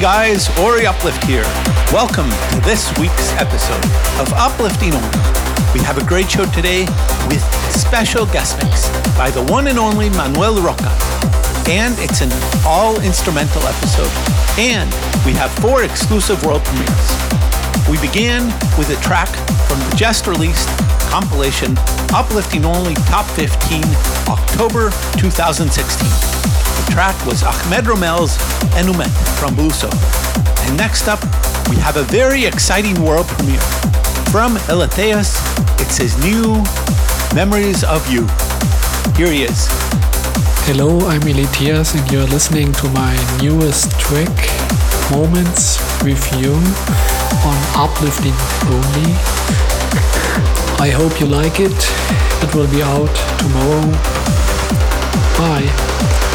Guys, Ori Uplift here. Welcome to this week's episode of Uplifting Only. We have a great show today with special guest mix by the one and only Manuel Rocca. And it's an all instrumental episode. And we have four exclusive world premieres. We began with a track from the just released compilation Uplifting Only Top 15 October 2016 The track was Ahmed Romel's Enumet from Buso. And next up, we have a very exciting world premiere. From Elateus, it's his new Memories of You. Here he is. Hello, I'm Elitias and you're listening to my newest track, Moments with You, on Uplifting Only. I hope you like it. It will be out tomorrow. Bye.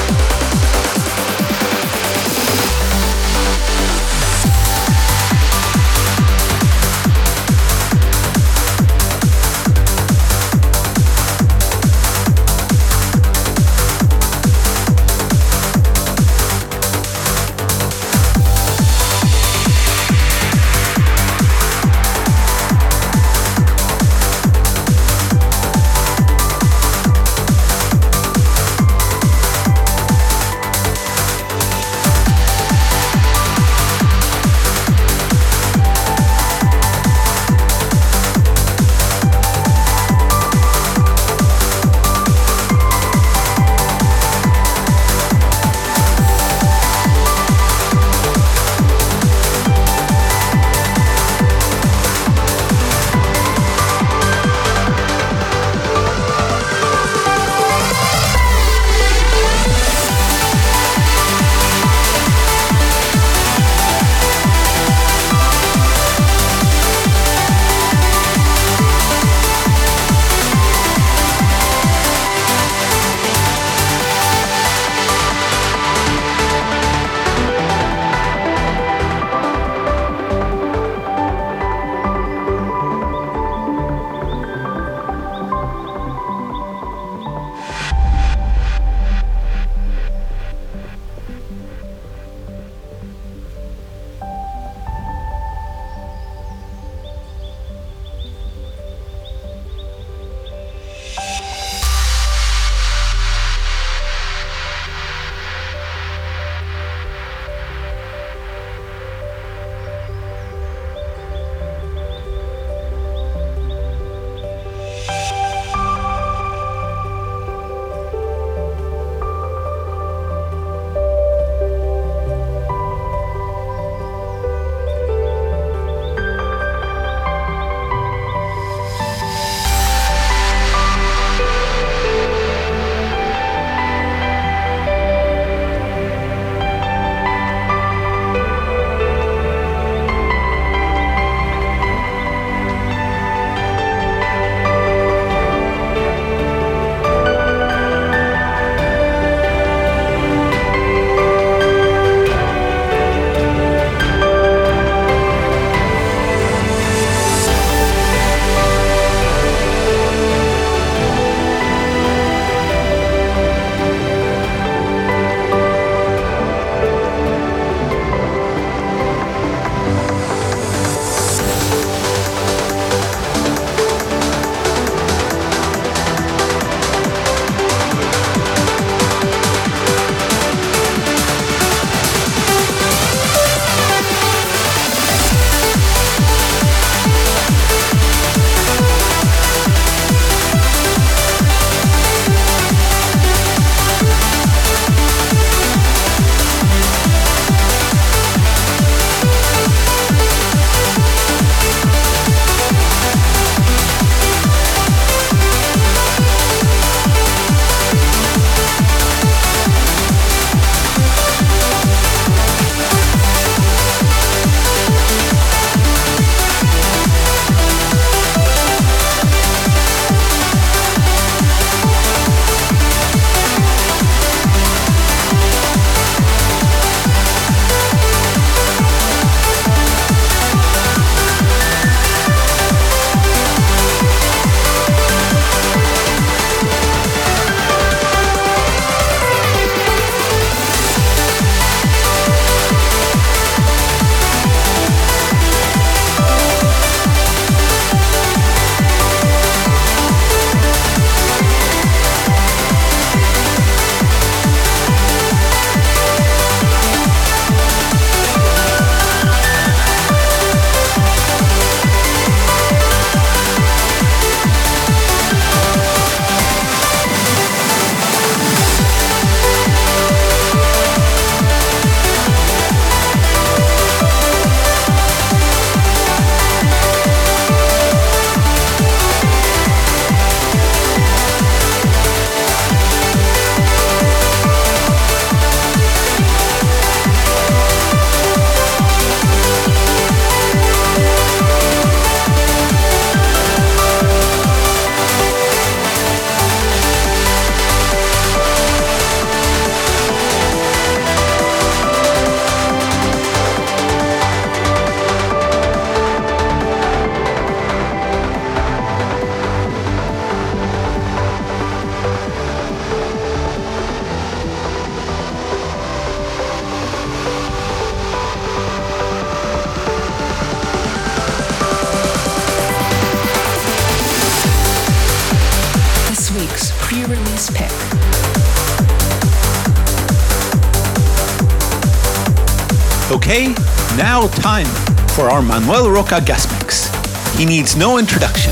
Manuel Rocca guest mix. He needs no introduction.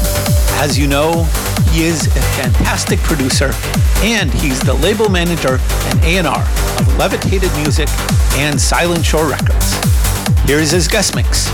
As you know, he is a fantastic producer and he's the label manager and A&R of Levitated Music and Silent Shore Records. Here is his guest mix.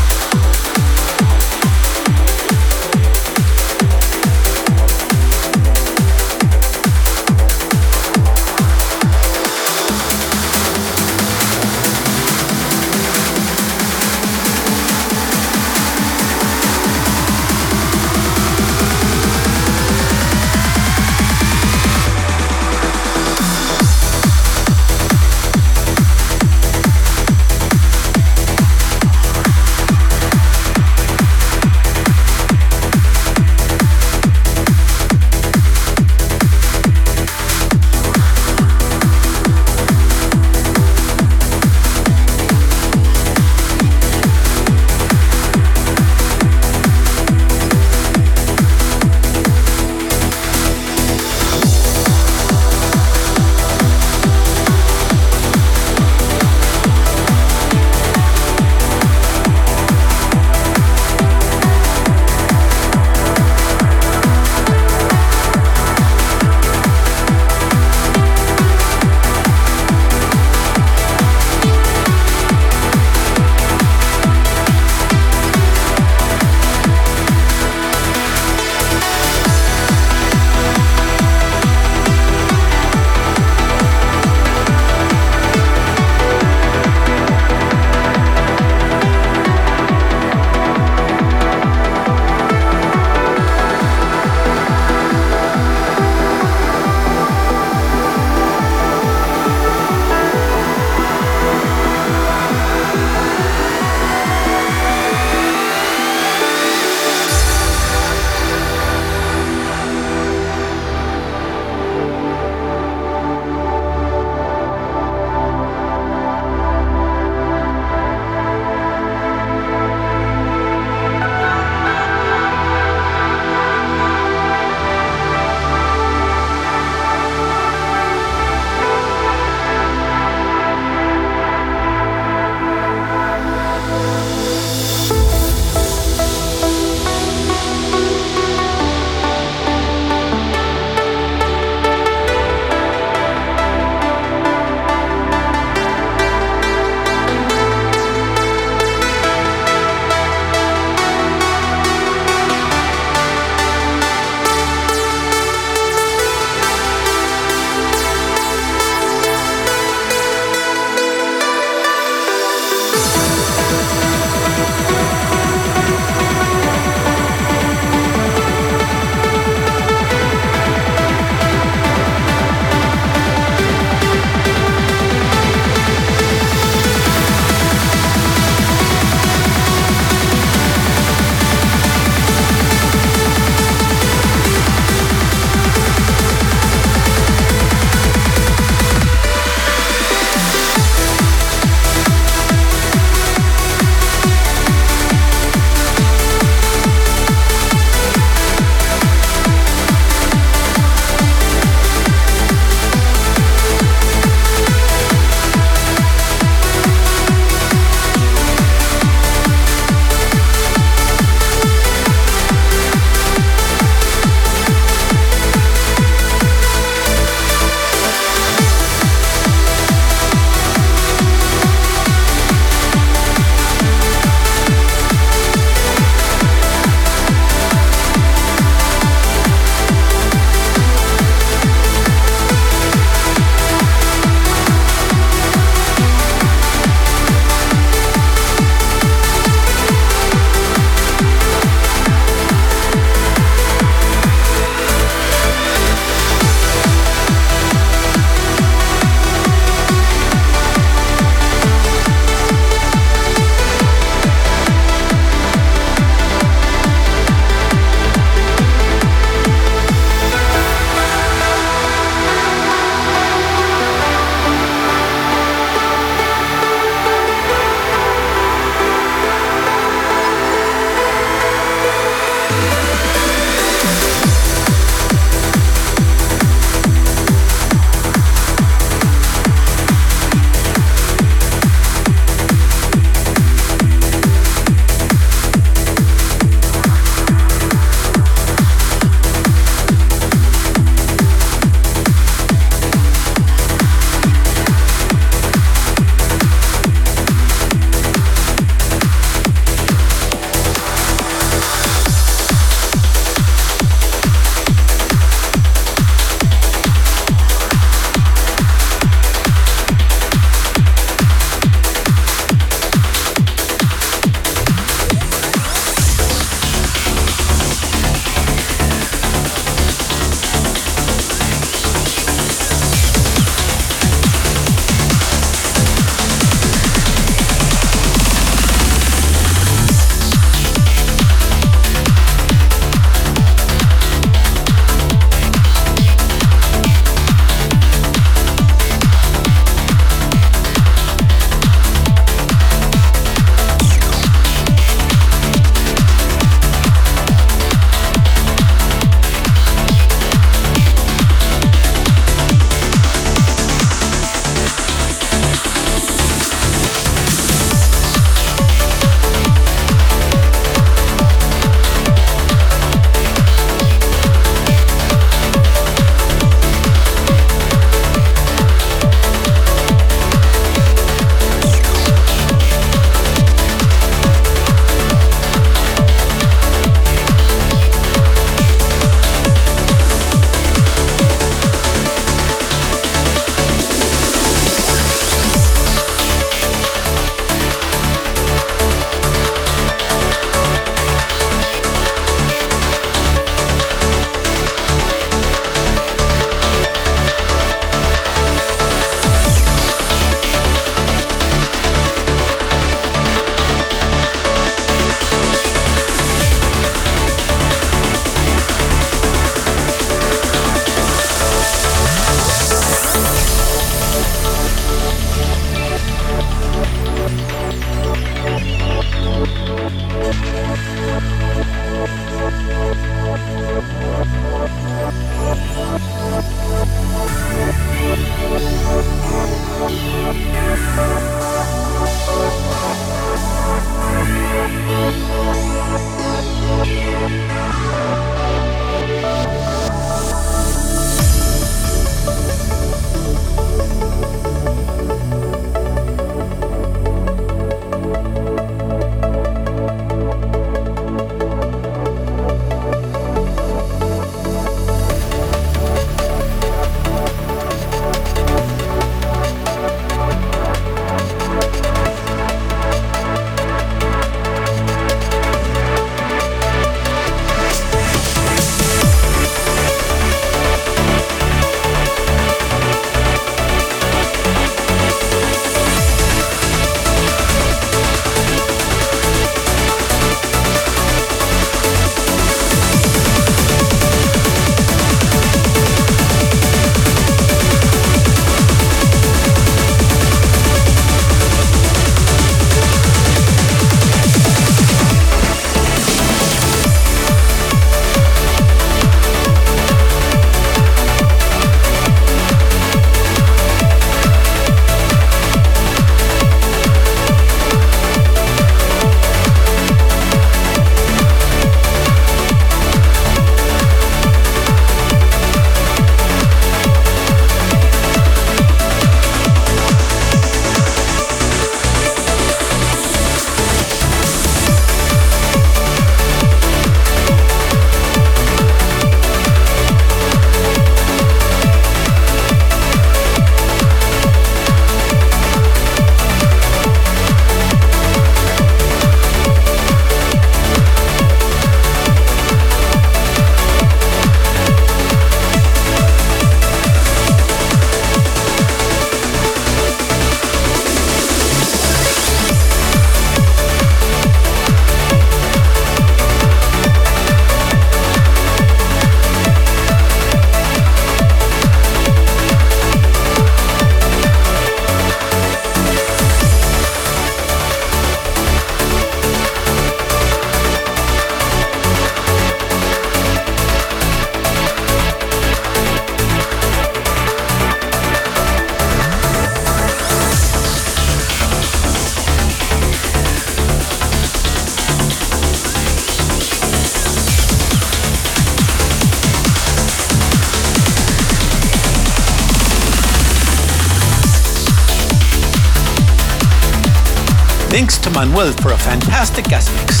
To Manuel for a fantastic guest mix.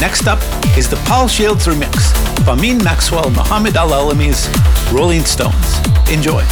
Next up is the Paul Shields remix of Amin Maxwell Muhammad Al Alami's Rolling Stones. Enjoy.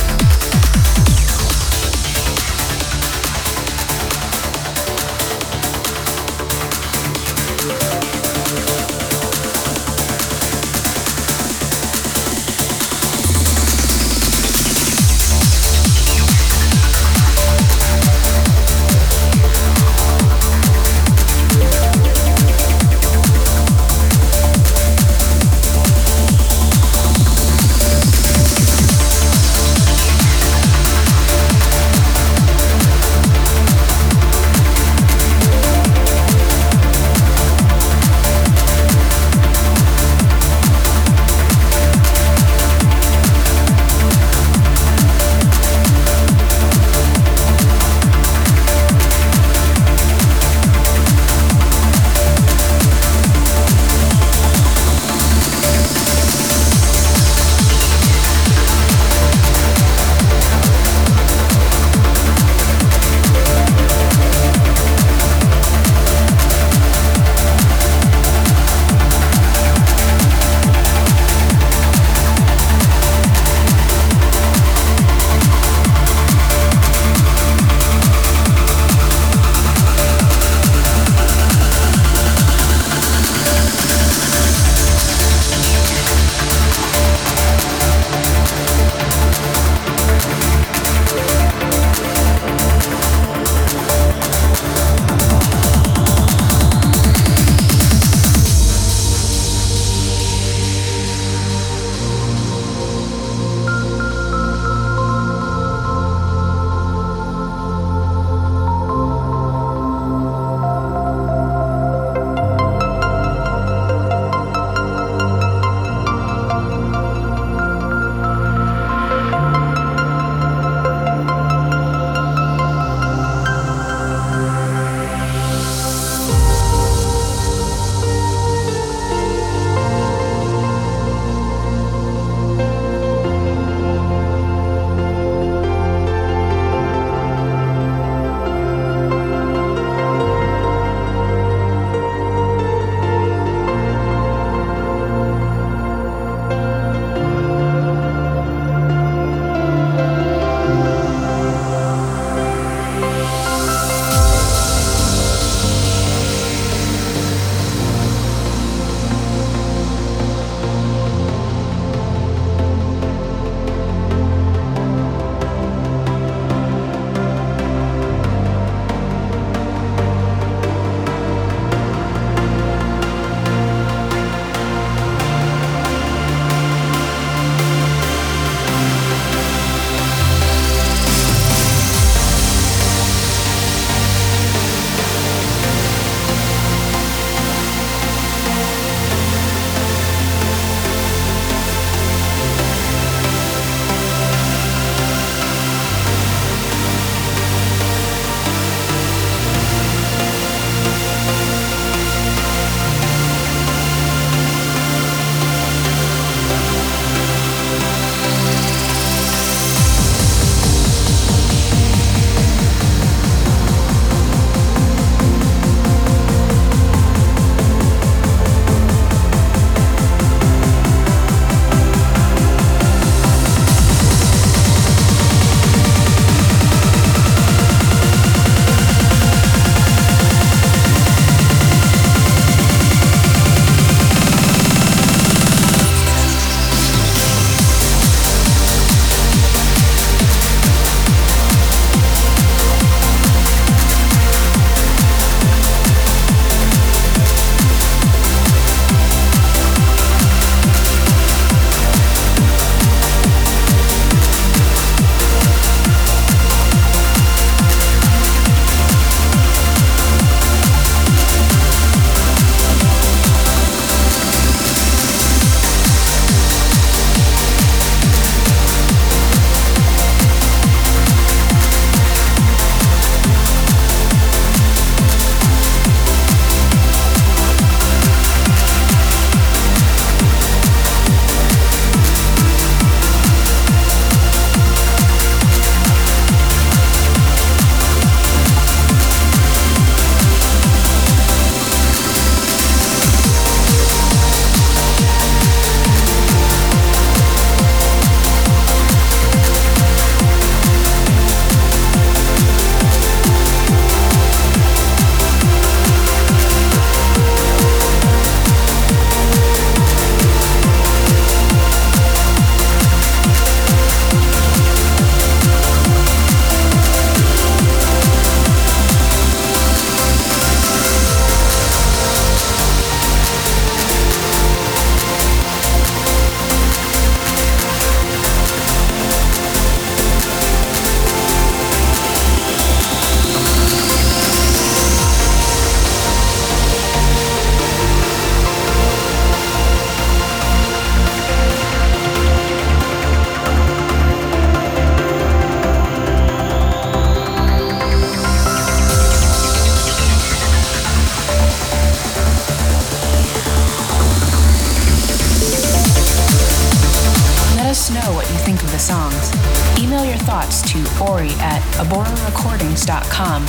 aborarecordings.com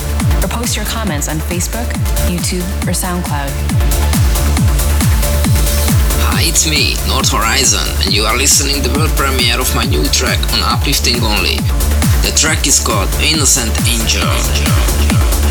or post your comments on Facebook, YouTube, or SoundCloud. Hi, it's me, North Horizon, and you are listening to the world premiere of my new track on Uplifting Only. The track is called Innocent Angel.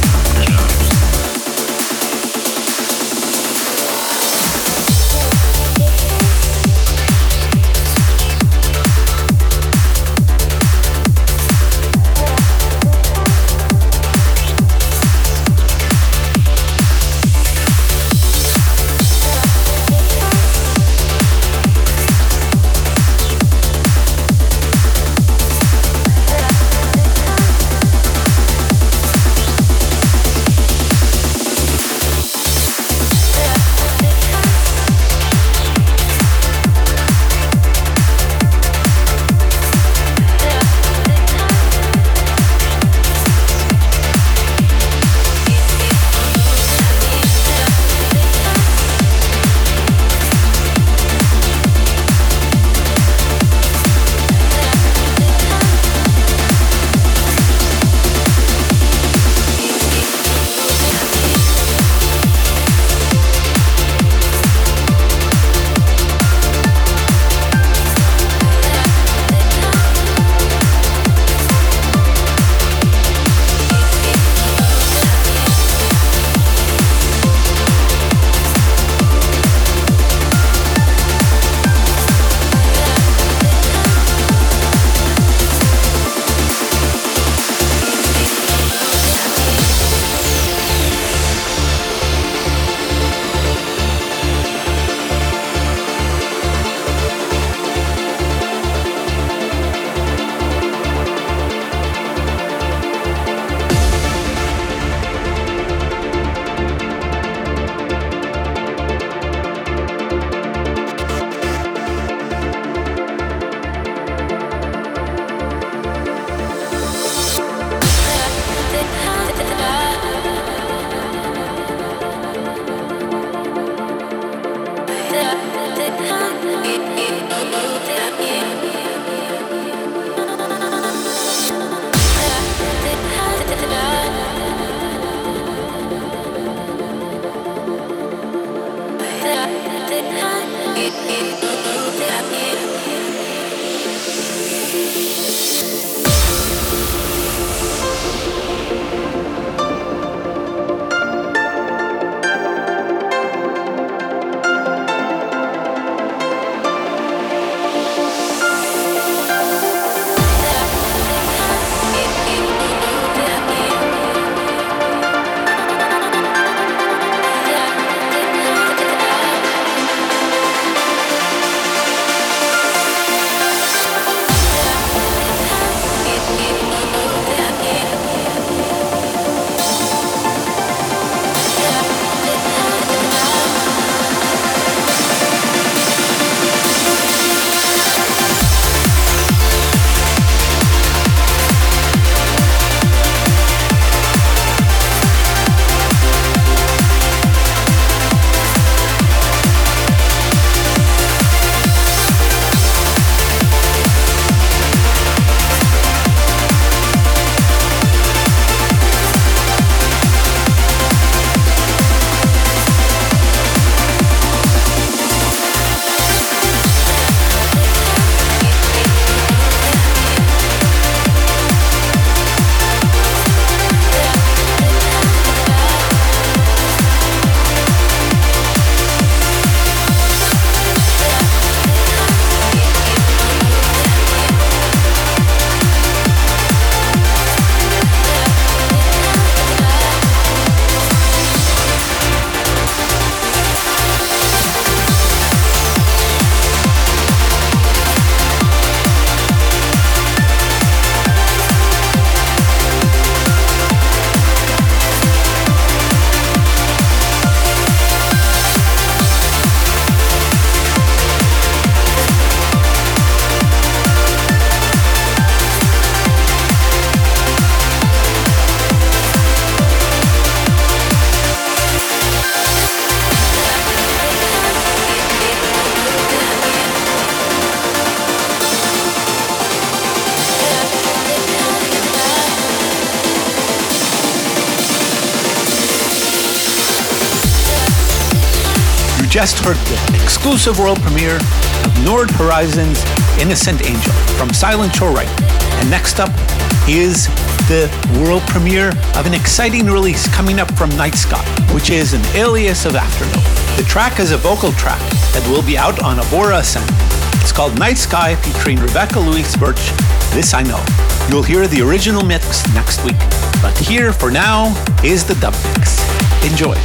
Just heard the exclusive world premiere of Nord Horizon's Innocent Angel from Silent Shore Right. And next up is the world premiere of an exciting release coming up from Night Sky, which is an alias of Afternote. The track is a vocal track that will be out on Abora Ascent. It's called Night Sky featuring Rebecca Louise Burch. This I know. You'll hear the original mix next week. But here for now is the dub mix. Enjoy.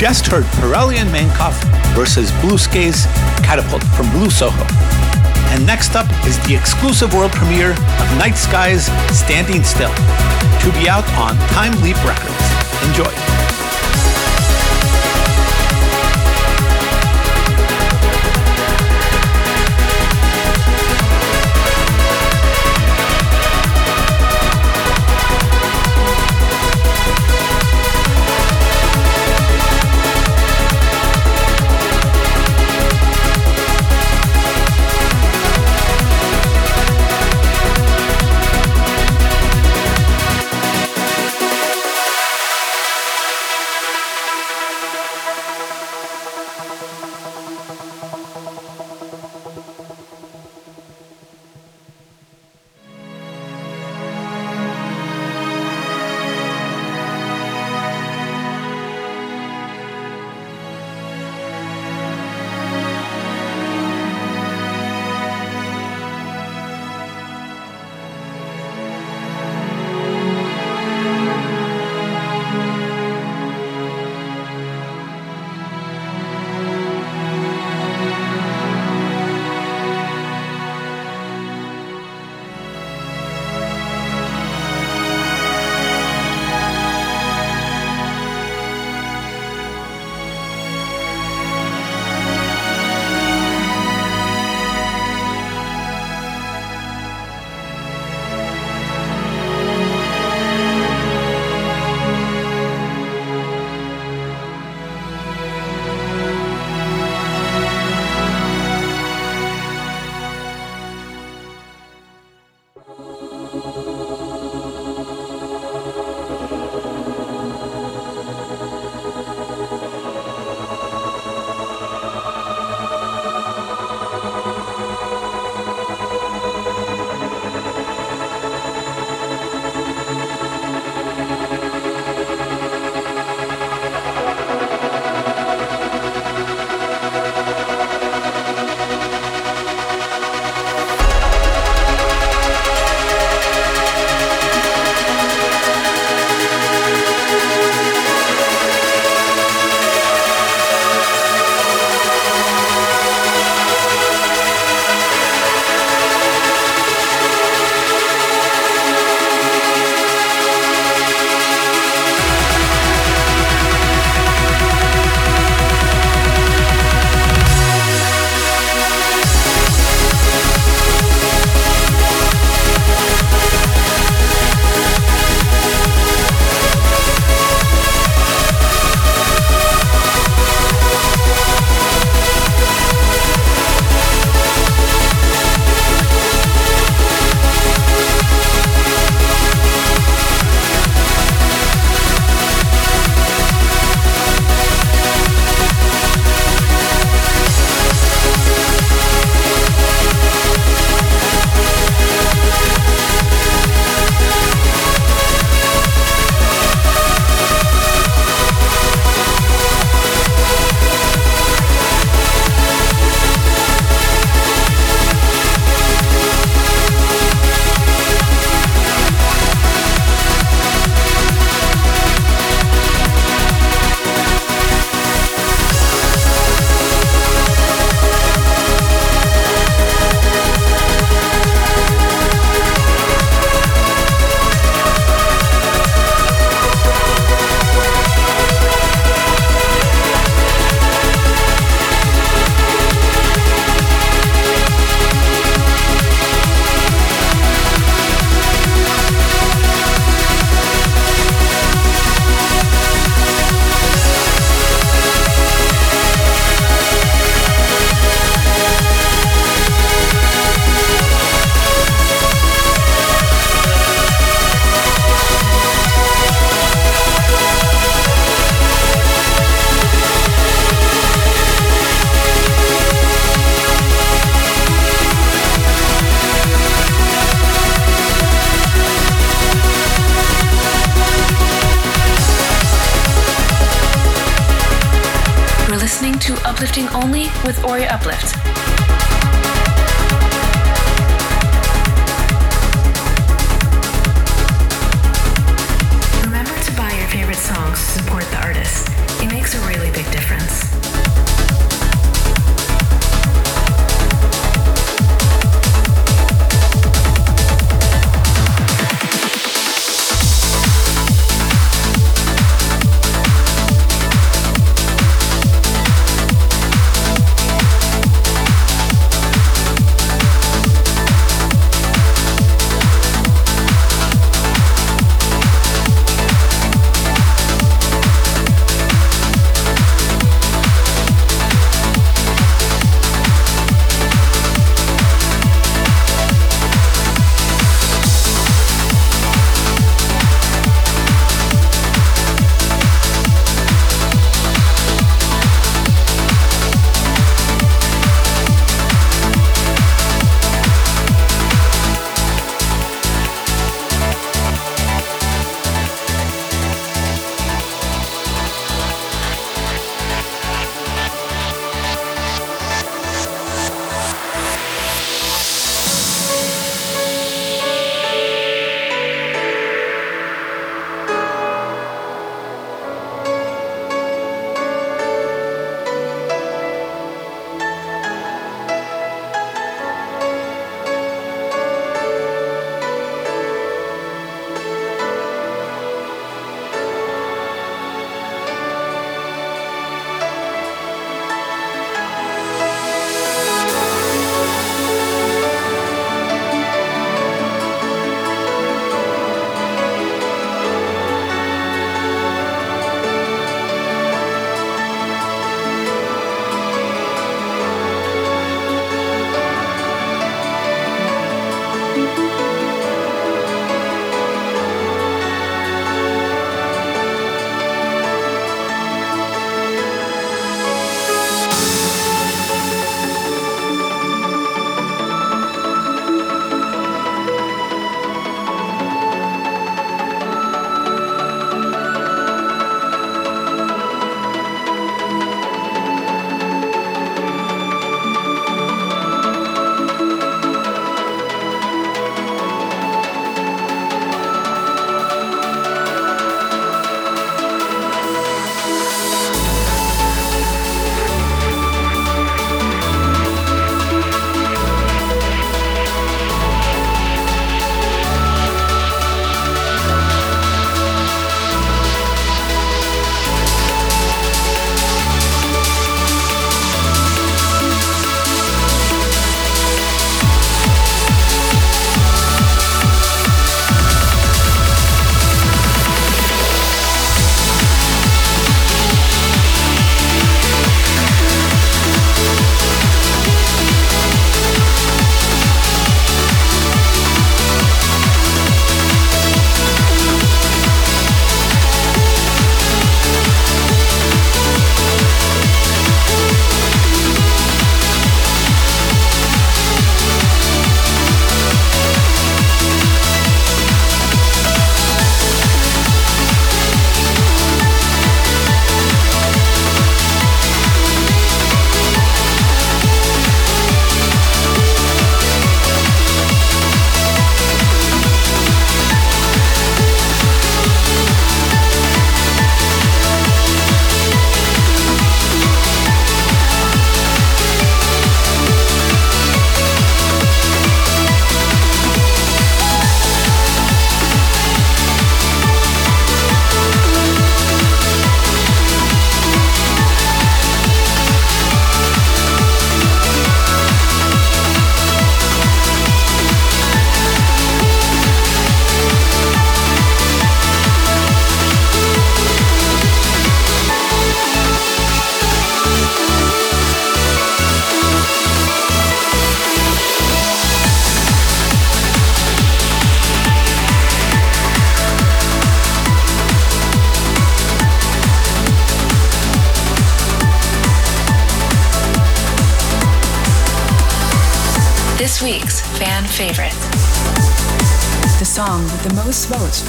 Just heard Pirelli and Mankoff versus Blue Skies Catapult from Blue Soho. And next up is the exclusive world premiere of Night Skies Standing Still, to be out on Time Leap Records. Enjoy.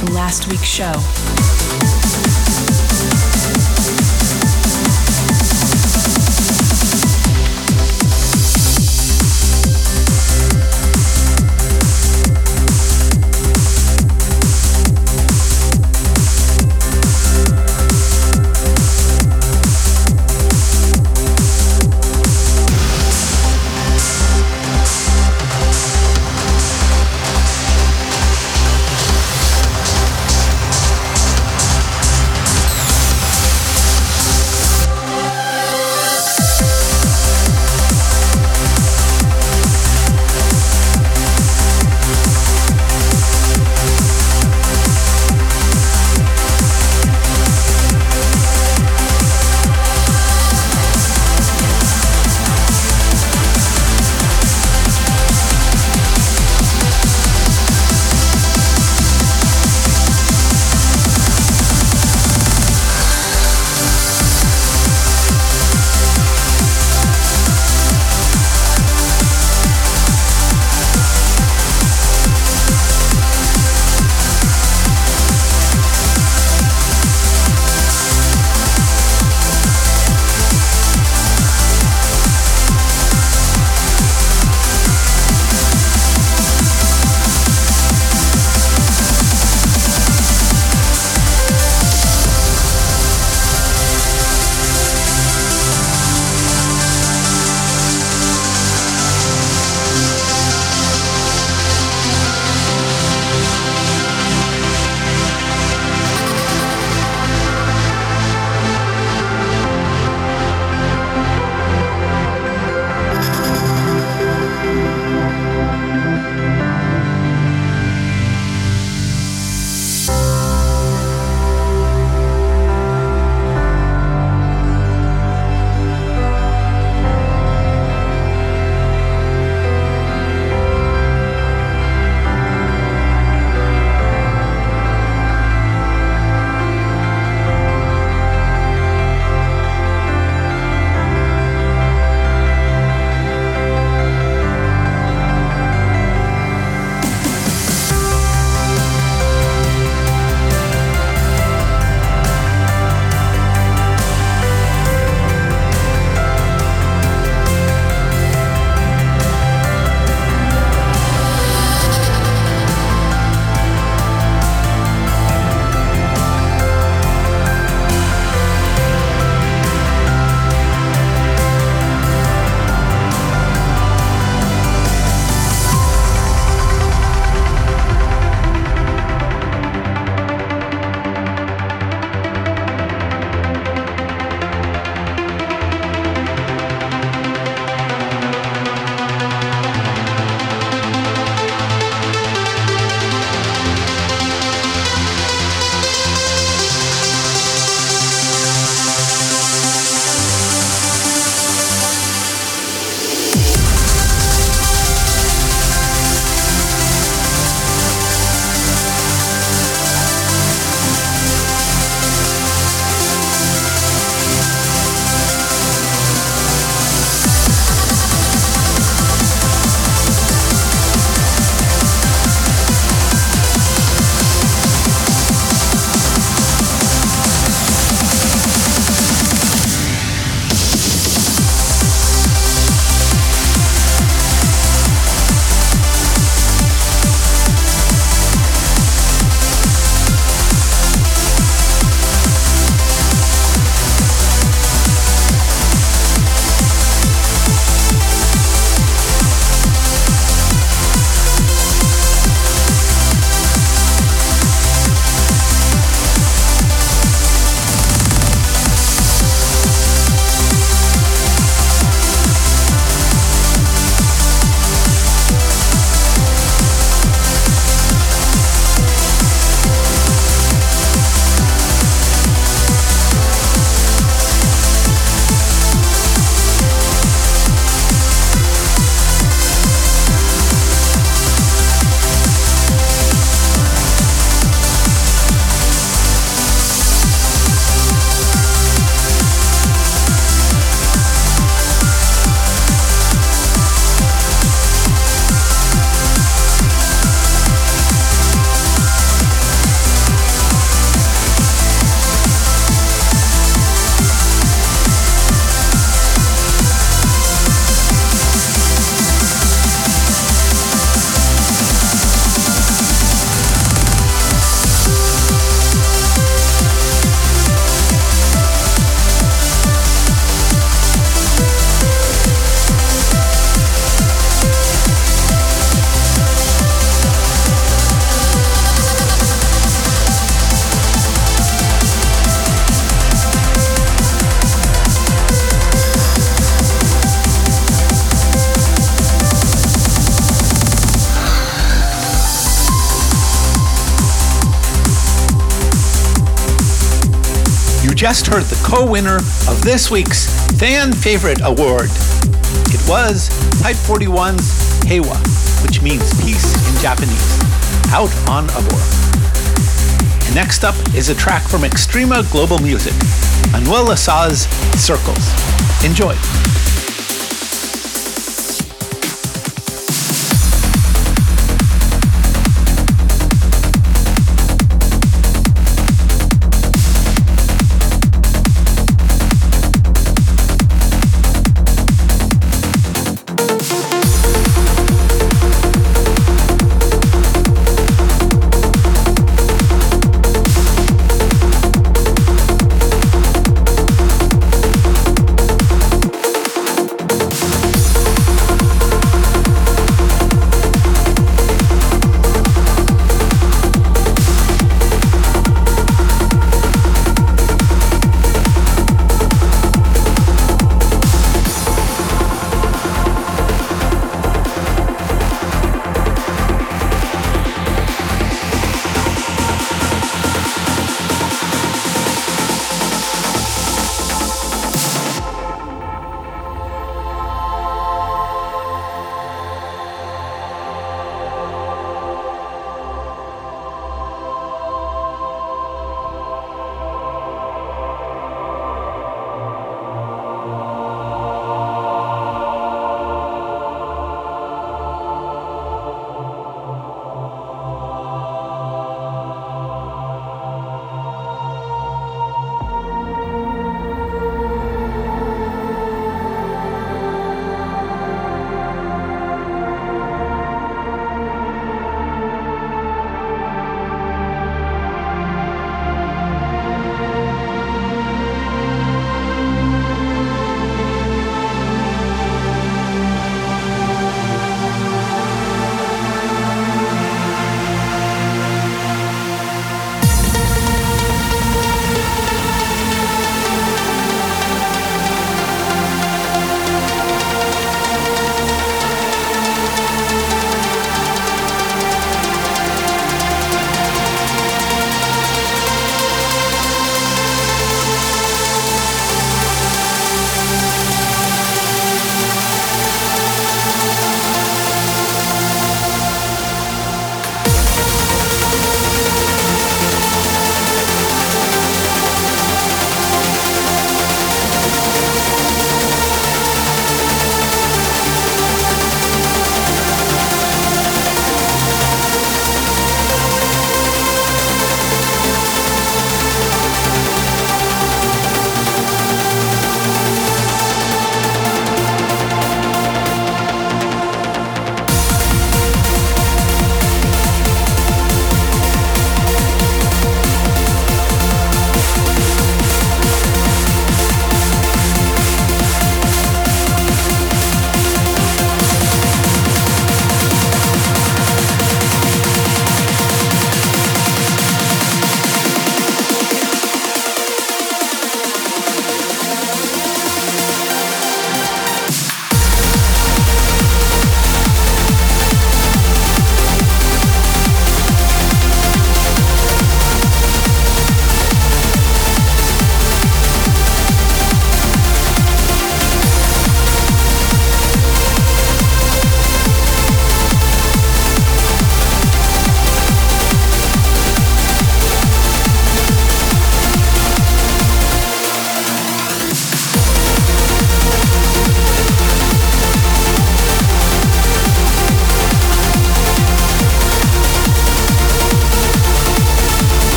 From last week's show. Just heard the co-winner of this week's Fan Favorite Award. It was Type 41's Heiwa, which means peace in Japanese, out on Abora. And next up is a track from Extrema Global Music, Manuel Lasa's Circles. Enjoy.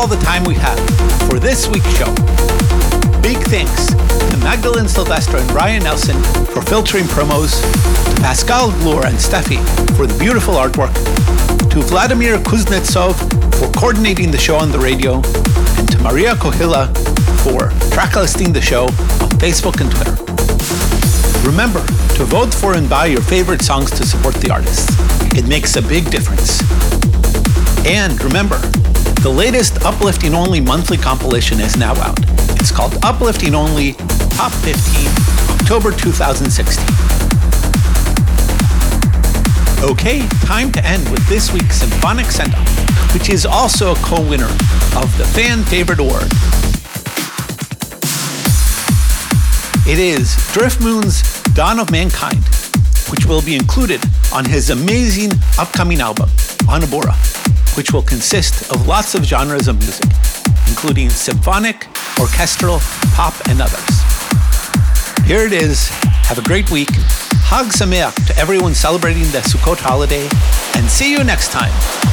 All the time we have for this week's show. Big thanks to Magdalene Sylvester and Ryan Nelson for filtering promos, to Pascal Glure and Steffi for the beautiful artwork, to Vladimir Kuznetsov for coordinating the show on the radio, and to Maria Kohila for tracklisting the show on Facebook and Twitter. Remember to vote for and buy your favorite songs to support the artists. It makes a big difference. And remember, the latest Uplifting Only monthly compilation is now out. It's called Uplifting Only Top 15 October 2016. Okay, time to end with this week's Symphonic Send Off, which is also a co winner of the Fan Favorite Award. It is Driftmoon's Dawn of Mankind, which will be included on his amazing upcoming album, Anabora, which will consist of lots of genres of music, including symphonic, orchestral, pop, and others. Here it is. Have a great week. Hag Sameach to everyone celebrating the Sukkot holiday, and see you next time